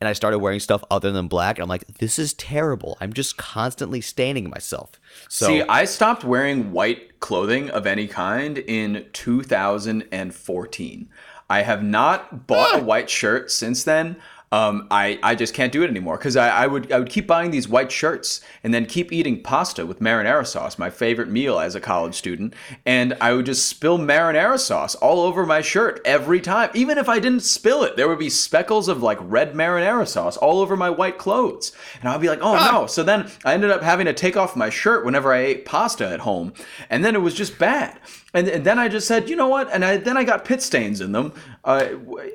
And I started wearing stuff other than black. And I'm like, this is terrible. I'm just constantly staining myself. So
See, I stopped wearing white clothing of any kind in 2014. I have not bought a ah. white shirt since then. Um, I, I just can't do it anymore because I, I would I would keep buying these white shirts and then keep eating pasta with marinara sauce, my favorite meal as a college student, and I would just spill marinara sauce all over my shirt every time. Even if I didn't spill it, there would be speckles of like red marinara sauce all over my white clothes, and I'd be like, oh no. So then I ended up having to take off my shirt whenever I ate pasta at home, and then it was just bad. And, and then I just said, you know what? And I, then I got pit stains in them. Uh,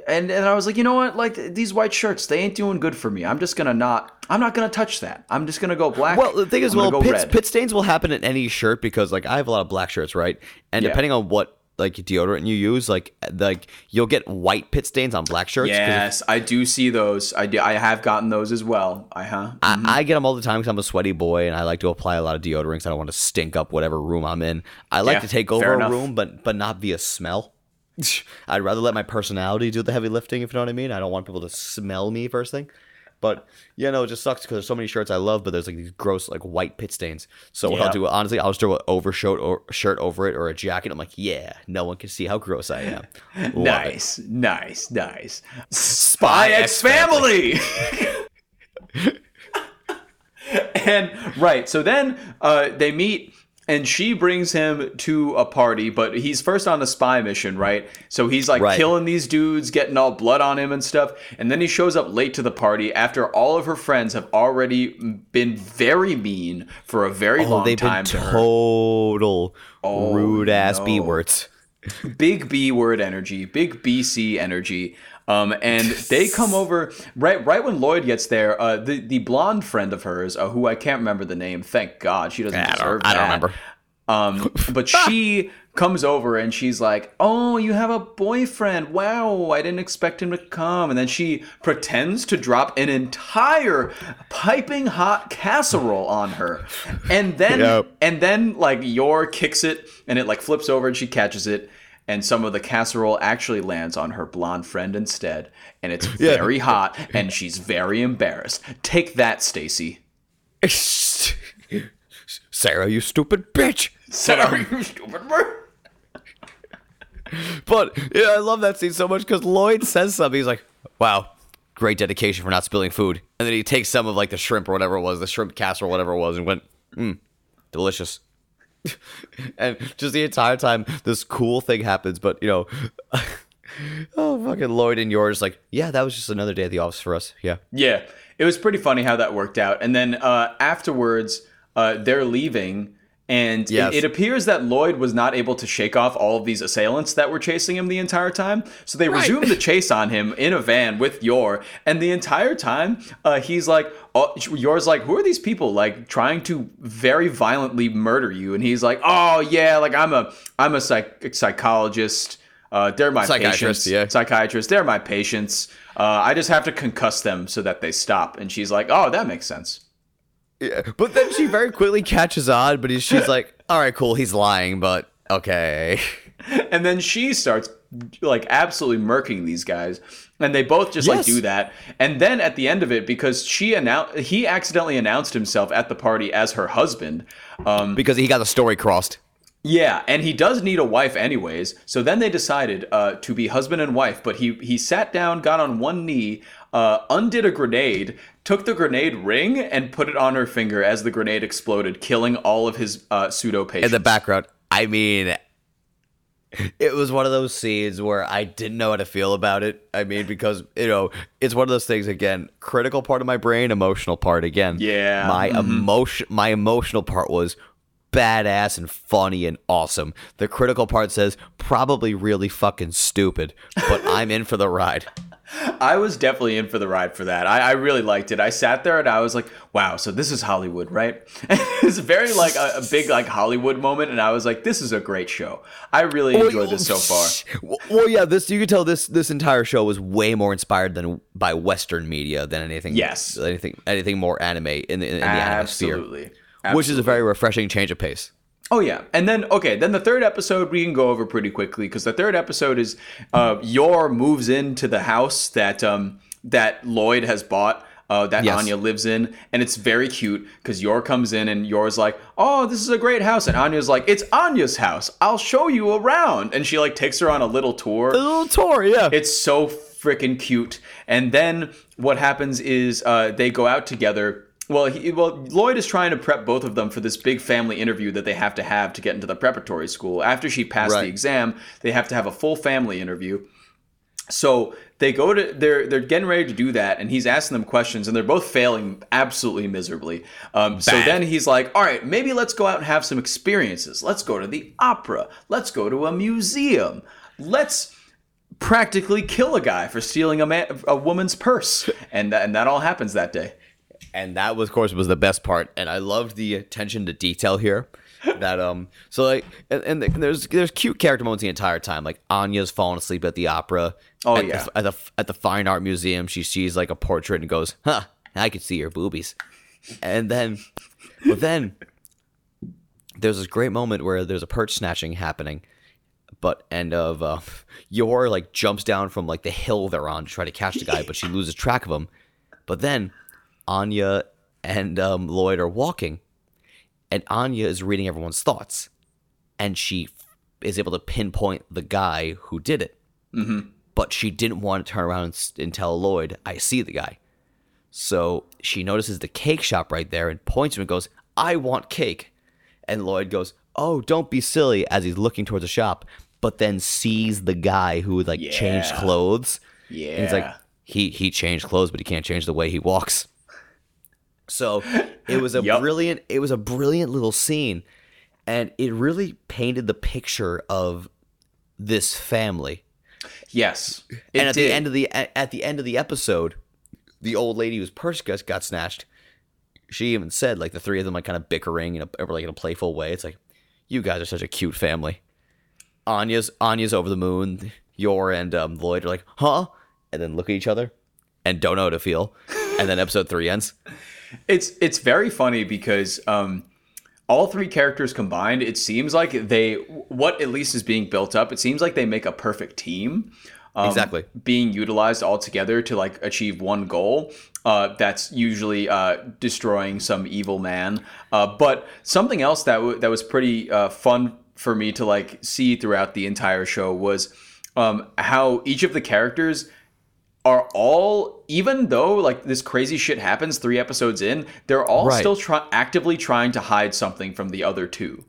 and, and I was like, you know what? Like these white shirts, they ain't doing good for me. I'm just gonna not. I'm not gonna touch that. I'm just gonna go black.
Well, the thing is,
I'm
well, pit, pit stains will happen in any shirt because, like, I have a lot of black shirts, right? And
Yeah.
depending on what like deodorant you use, like, like you'll get white pit stains on black shirts. if-
Yes, I do see those. I do. I have gotten those as well. I huh.
I, mm-hmm. I get them all the time because I'm a sweaty boy and I like to apply a lot of deodorants. I don't want to stink up whatever room I'm in. I like
Yeah,
to take over a room, but but not via smell. (laughs) I'd rather let my personality do the heavy lifting, if you know what I mean. I don't want people to smell me first thing. But yeah, no, it just sucks because there's so many shirts I love, but there's like these gross like white pit stains. So what
Yeah.
I'll do, honestly, I'll just throw an overshirt or shirt over it or a jacket. I'm like, yeah, no one can see how gross I am. (laughs) Love it.
Nice, nice, nice. Spy X Family. (laughs) (laughs) and right, so then uh, they meet, and she brings him to a party, but he's first on a spy mission, right? So he's like
Right.
killing these dudes, getting all blood on him and stuff, and then he shows up late to the party after all of her friends have already been very mean for a very
Oh,
long
they've
time
been
to her.
total
Oh,
rude ass b words.
big B word energy, big BC energy. Um, and they come (laughs) over right right when Loid gets there. Uh, the the blonde friend of hers, uh, who I can't remember the name. Thank God she doesn't
I
deserve
I
that.
don't remember.
Um, (laughs) but she comes over and she's like, "Oh, you have a boyfriend? Wow, I didn't expect him to come." And then she pretends to drop an entire piping hot casserole on her, and then
Yep.
and then like Yor kicks it and it like flips over and she catches it. And some of the casserole actually lands on her blonde friend instead, and it's
Yeah.
very hot, and she's very embarrassed. Take that, Stacy. (laughs)
Sarah, you stupid bitch.
Sorry, um, you stupid bird.
But yeah, I love that scene so much because Loid says something. He's like, "Wow, great dedication for not spilling food." And then he takes some of like the shrimp or whatever it was, the shrimp casserole, whatever it was, and went, "Mmm, delicious." (laughs) and just the entire time, this cool thing happens. But you know, (laughs) oh fucking Loid and Yor's, like, yeah, that was just another day at the office for us. Yeah.
Yeah, it was pretty funny how that worked out. And then uh, afterwards, uh, they're leaving, and it-
Yes.
it, appears that Loid was not able to shake off all of these assailants that were chasing him the entire time. So they
Right.
resumed the (laughs) chase on him in a van with Yor, and the entire time uh, he's like, oh, Yor's like, who are these people like trying to very violently murder you? And he's like, oh yeah, like I'm a I'm a psych- psychologist. Uh, they're my
Psychiatrist,
patients.
yeah.
Psychiatrist. They're my patients. Uh, I just have to concuss them so that they stop. And she's like, oh, that makes sense.
Yeah. But then she very quickly catches on, but she's like, "All right, cool, he's lying, but okay." (laughs)
And then she starts like absolutely murking these guys. And they both just like do that. And then at the end of it, because she announced, he accidentally announced himself at the party as her husband. Um,
because he got the story crossed.
Yeah, and he does need a wife anyways. So then they decided uh, to be husband and wife. But he he sat down, got on one knee, uh, undid a grenade, took the grenade ring, and put it on her finger as the grenade exploded, killing all of his uh, pseudo patients.
in the background. I mean, it was one of those scenes where I didn't know how to feel about it. I mean, because you know, it's one of those things again. Critical part of my brain, emotional part again.
Yeah,
my
mhm.
emotion, my emotional part was badass and funny and awesome. The critical part says probably really fucking stupid, but I'm in for the ride. (laughs)
I was definitely in for the ride for that. I, I really liked it. I sat there and I was like, "Wow, so this is Hollywood, right?" (laughs) it's very like a, a big like Hollywood moment, and I was like, "This is a great show. I really enjoyed this so (laughs) far."
Well, well, yeah, this you could tell this this entire show was way more inspired than by Western media than anything.
Yes.
anything anything more anime in the, in the anime sphere,
Absolutely.
which is a very refreshing change of pace.
Oh yeah, and then okay, then the third episode we can go over pretty quickly because the third episode is uh, Yor moves into the house that um that Loid has bought. Uh, that
Yes.
Anya lives in, and it's very cute because Yor comes in and Yor's like, "Oh, this is a great house," and Anya's like, "It's Anya's house. I'll show you around," and she like takes her on a little tour.
A little tour, yeah.
It's so freaking cute. And then what happens is uh, they go out together. Well, he, well, Loid is trying to prep both of them for this big family interview that they have to have to get into the preparatory school. After she passed
Right.
the exam, they have to have a full family interview. So they go to they're they're getting ready to do that, and he's asking them questions, and they're both failing absolutely miserably. Um, so then he's like, "All right, maybe let's go out and have some experiences. Let's go to the opera. Let's go to a museum. Let's." Practically kill a guy for stealing a man, a woman's purse, and and that all happens that day.
And that was of course was the best part and i loved the attention to detail here that um so like and, and there's there's cute character moments the entire time like anya's falling asleep at the opera
Oh,
at
yeah.
the, at the at the fine art museum she sees like a portrait and goes huh i can see your boobies and then but then there's this great moment where there's a perch snatching happening but and of uh, (laughs) Yor like jumps down from like the hill they're on to try to catch the guy, but she loses track of him. But then Anya and um, Loid are walking, and Anya is reading everyone's thoughts, and she is able to pinpoint the guy who did it. Mm-hmm. But she didn't want to turn around and, and tell Loid, "I see the guy." So she notices the cake shop right there and points to him and goes, "I want cake." And Loid goes, "Oh, don't be silly," as he's looking towards the shop, but then sees the guy who like changed clothes. Yeah. And he's like,
Yeah.
he he changed clothes, but he can't change the way he walks. So it was a (laughs)
Yup.
brilliant it was a brilliant little scene, and it really painted the picture of this family.
Yes,
and at
did.
the end of the at the end of the episode, the old lady whose purse got, got snatched. She even said like the three of them like kind of bickering in a like in a playful way. It's like, you guys are such a cute family. Anya's Anya's over the moon. Yor and um, Loid are like, huh? And then look at each other and don't know how to feel. And then episode three ends.
It's it's very funny because um, all three characters combined, it seems like they what at least is being built up. It seems like they make a perfect team. um,
Exactly.
being utilized all together to like achieve one goal. Uh, that's usually uh, destroying some evil man. Uh, but something else that w- that was pretty uh, fun for me to like see throughout the entire show was um, how each of the characters are all even though like this crazy shit happens three episodes in they're all
Right.
still try- actively trying to hide something from the other two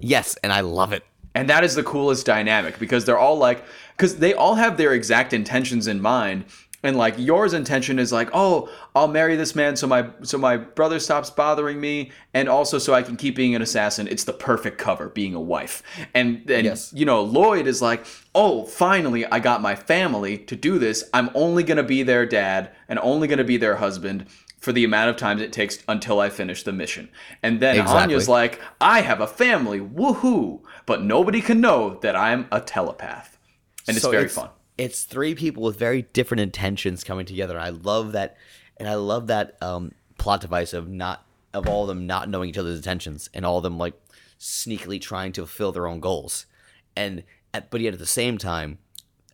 Yes, and I love it.
and that is the coolest dynamic because they're all like because they all have their exact intentions in mind and like Yor's intention is like oh i'll marry this man so my so my brother stops bothering me and also so i can keep being an assassin it's the perfect cover being a wife and then
Yes.
you know loid is like oh finally i got my family to do this i'm only going to be their dad and only going to be their husband for the amount of time it takes until I finish the mission. And then
Exactly.
Anya's like, I have a family, woohoo, but nobody can know that I'm a telepath. And it's
So
very fun.
It's three people with very different intentions coming together. I love that, and I love that um, plot device of not of all of them not knowing each other's intentions and all of them like sneakily trying to fulfill their own goals. And at, but yet at the same time,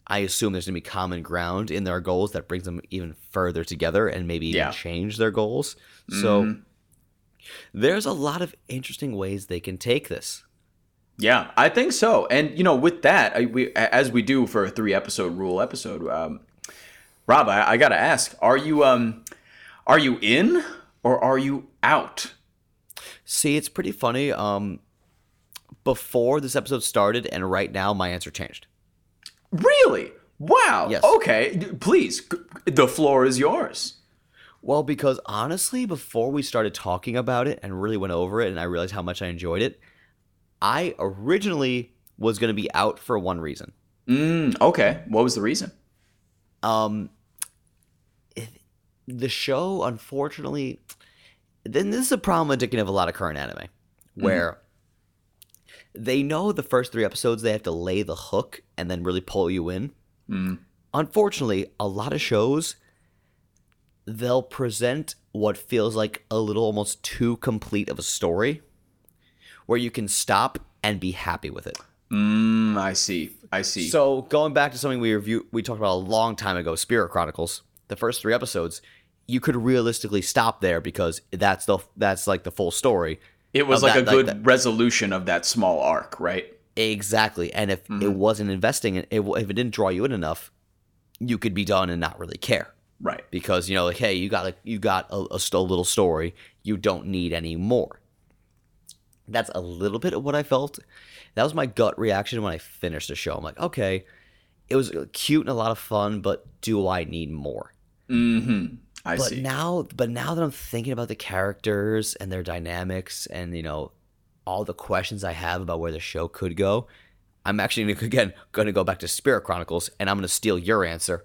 I assume there's gonna be common ground in their goals that brings them even further together and maybe even change their goals. So there's a lot of interesting ways they can take this.
Yeah, I think so. And you know, with that, I, we as we do for a three episode rule episode, um, Rob, I, I gotta ask: Are you um, are you in or are you out?
See, it's pretty funny. Um, before this episode started and right now, my answer changed.
Really? Wow.
Yes.
Okay. Please, the floor is yours.
Well, because honestly, before we started talking about it and really went over it, and I realized how much I enjoyed it, I originally was going to be out for one reason.
Mm, okay. What was the reason?
Um, the show, unfortunately, then this is a problem indicative of a lot of current anime, where they know the first three episodes they have to lay the hook and then really pull you in. Unfortunately, a lot of shows they'll present what feels like a little almost too complete of a story, where you can stop and be happy with it.
Mm, I see. I see.
So going back to something we review, we talked about a long time ago, Spirit Chronicles. The first three episodes, you could realistically stop there because that's the that's like the full story.
it was like
that-
a good
that-
resolution of that small arc, right?
Exactly, and if it wasn't investing in it, if it didn't draw you in enough, you could be done and not really care
Right.
because you know like hey you got like you got a, a, a little story you don't need any more that's a little bit of what i felt. That was my gut reaction when i finished the show. I'm like okay it was cute and a lot of fun but do i need more?
Mm-hmm. I
but
see.
now but now that i'm thinking about the characters and their dynamics and you know all the questions i have about where the show could go i'm actually (laughs) again going to go back to spirit chronicles and i'm going to steal your answer.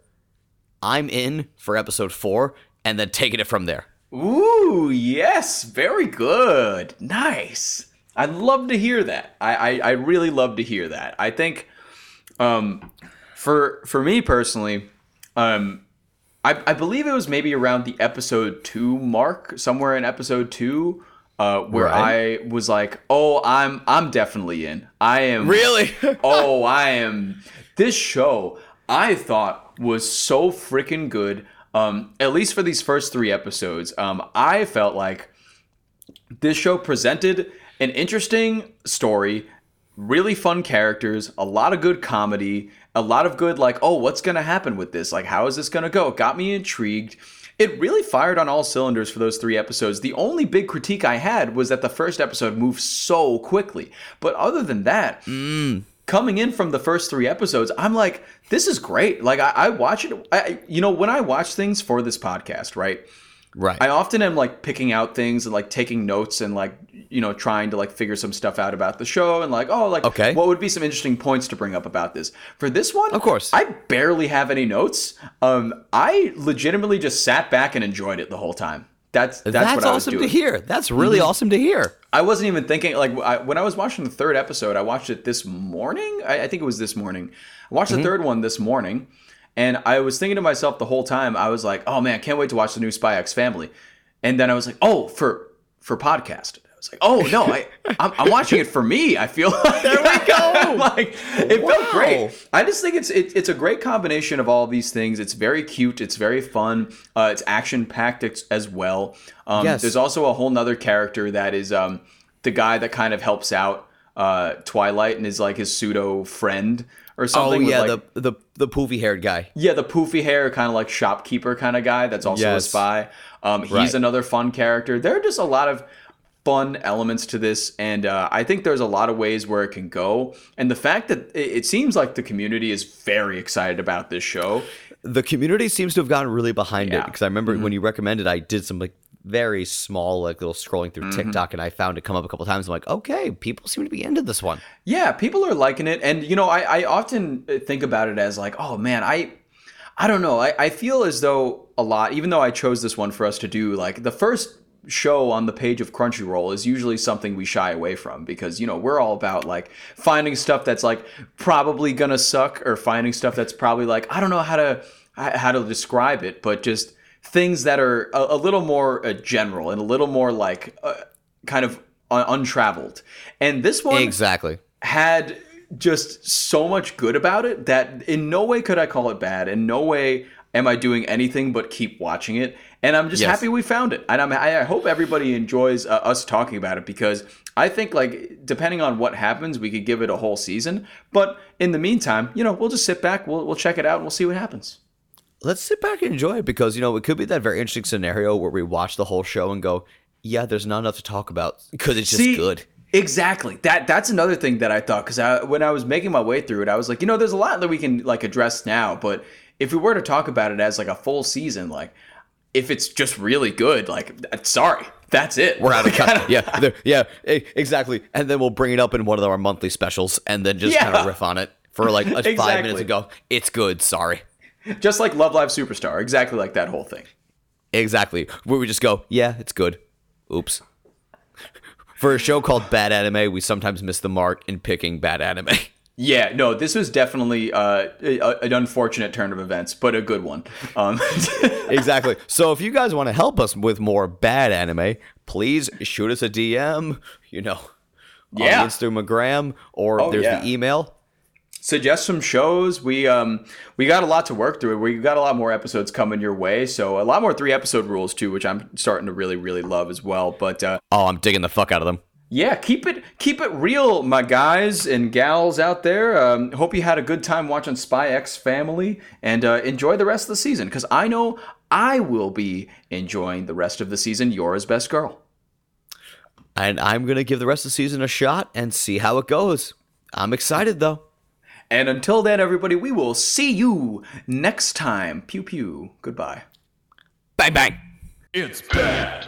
I'm in for episode four and then taking it from there
Ooh, yes, very good. Nice. I'd love to hear that. I, I, I really love to hear that. I think um for for me personally, um I, I believe it was maybe around the episode two mark, somewhere in episode two, uh, where
Right.
I was like, "Oh, I'm I'm definitely in. I am
Really? (laughs)
oh, I am. This show I thought was so freaking good. Um, at least for these first three episodes, um, I felt like this show presented an interesting story, really fun characters, a lot of good comedy, a lot of good like, oh, what's gonna happen with this? Like, how is this gonna go? It got me intrigued. It really fired on all cylinders for those three episodes. The only big critique I had was that the first episode moved so quickly. But other than that, coming in from the first three episodes, I'm like, this is great. Like, I, I watch it. I, you know, when I watch things for this podcast, right?
right
I often am like picking out things and like taking notes and like you know trying to like figure some stuff out about the show and like oh like
Okay.
what would be some interesting points to bring up about this for this one
Of course.
I barely have any notes um I legitimately just sat back and enjoyed it the whole time that's that's,
that's,
what I was
awesome to hear that's really awesome to hear
I wasn't even thinking like I, when I was watching the third episode. I watched it this morning. I, I think it was this morning. I watched the mm-hmm. third one this morning, and I was thinking to myself the whole time. I was like, "Oh man, I can't wait to watch the new Spy X Family." And then I was like, "Oh, for for podcast." Was like, "Oh no, I I'm, I'm watching it for me." I feel (laughs) like there we go. (laughs) like it felt great. I just think it's it, it's a great combination of all these things. It's very cute. It's very fun. Uh, it's action packed as well. Um,
Yes.
There's also a whole nother character that is um, the guy that kind of helps out uh, Twilight and is like his pseudo friend or
oh
something. with,
yeah
like-
the the the poofy haired guy
yeah, the poofy hair, kind of like shopkeeper kind of guy. That's also a spy. Um, he's
Right.
another fun character. There are just a lot of fun elements to this, and uh, I think there's a lot of ways where it can go. And the fact that it, it seems like the community is very excited about this show.
the community seems to have gotten really behind it because I remember mm-hmm. when you recommended, I did some like very small like little scrolling through mm-hmm. TikTok and I found it come up a couple times. I'm like, okay, people seem to be into this one.
Yeah, people are liking it, and you know, I, I often uh, think about it as like, oh man, I, I don't know, I, I feel as though a lot, even though I chose this one for us to do, like the first show on the page of Crunchyroll is usually something we shy away from because you know we're all about like finding stuff that's like probably gonna suck or finding stuff that's probably like I don't know how to how to describe it, but just things that are a, a little more uh, general and a little more like uh, kind of un- untraveled. And this one
Exactly.
had just so much good about it that in no way could I call it bad. In no way am I doing anything but keep watching it. And I'm just
Yes.
happy we found it. And I'm, I I hope everybody enjoys uh, us talking about it because I think like depending on what happens, we could give it a whole season. But in the meantime, you know, we'll just sit back, we'll, we'll check it out, and we'll see what happens.
Let's sit back and enjoy it because, you know, it could be that very interesting scenario where we watch the whole show and go, yeah, there's not enough to talk about because it's just
See,
good.
Exactly. That that's another thing that I thought because I, when I was making my way through it, I was like, you know, there's a lot that we can like address now, but if we were to talk about it as like a full season, like if it's just really good, like sorry, that's it.
We're out of cut. yeah, yeah, exactly. And then we'll bring it up in one of our monthly specials and then just kind of riff on it for like a (laughs) five minutes ago. it's good, sorry.
just like Love Live Superstar, exactly like that whole thing.
Exactly. Where we just go, yeah, it's good. Oops. For a show called Bad Anime, we sometimes miss the mark in picking bad anime. (laughs)
Yeah, no, this was definitely uh, a, an unfortunate turn of events, but a good one. Um, (laughs)
exactly. So if you guys want to help us with more bad anime, please shoot us a DM, you know,
Yeah.
on Instagram or
Oh,
there's
yeah.
the email.
suggest some shows. We um we got a lot to work through. We got a lot more episodes coming your way, so a lot more three episode rules too, which I'm starting to really really love as well. But uh,
Oh, I'm digging the fuck out of them.
Yeah, keep it keep it real, my guys and gals out there. Um, hope you had a good time watching Spy X Family, and uh, enjoy the rest of the season. Because I know I will be enjoying the rest of the season. You're his best girl,
and I'm gonna give the rest of the season a shot and see how it goes. I'm excited though.
And until then, everybody, we will see you next time. Pew pew. Goodbye.
Bang bang.
It's bad.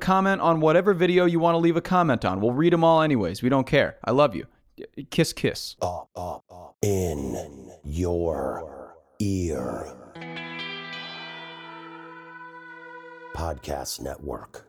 comment on whatever video you want to leave a comment on. We'll read them all anyways. We don't care. I love you. Kiss, kiss.
in your ear. Podcast Network.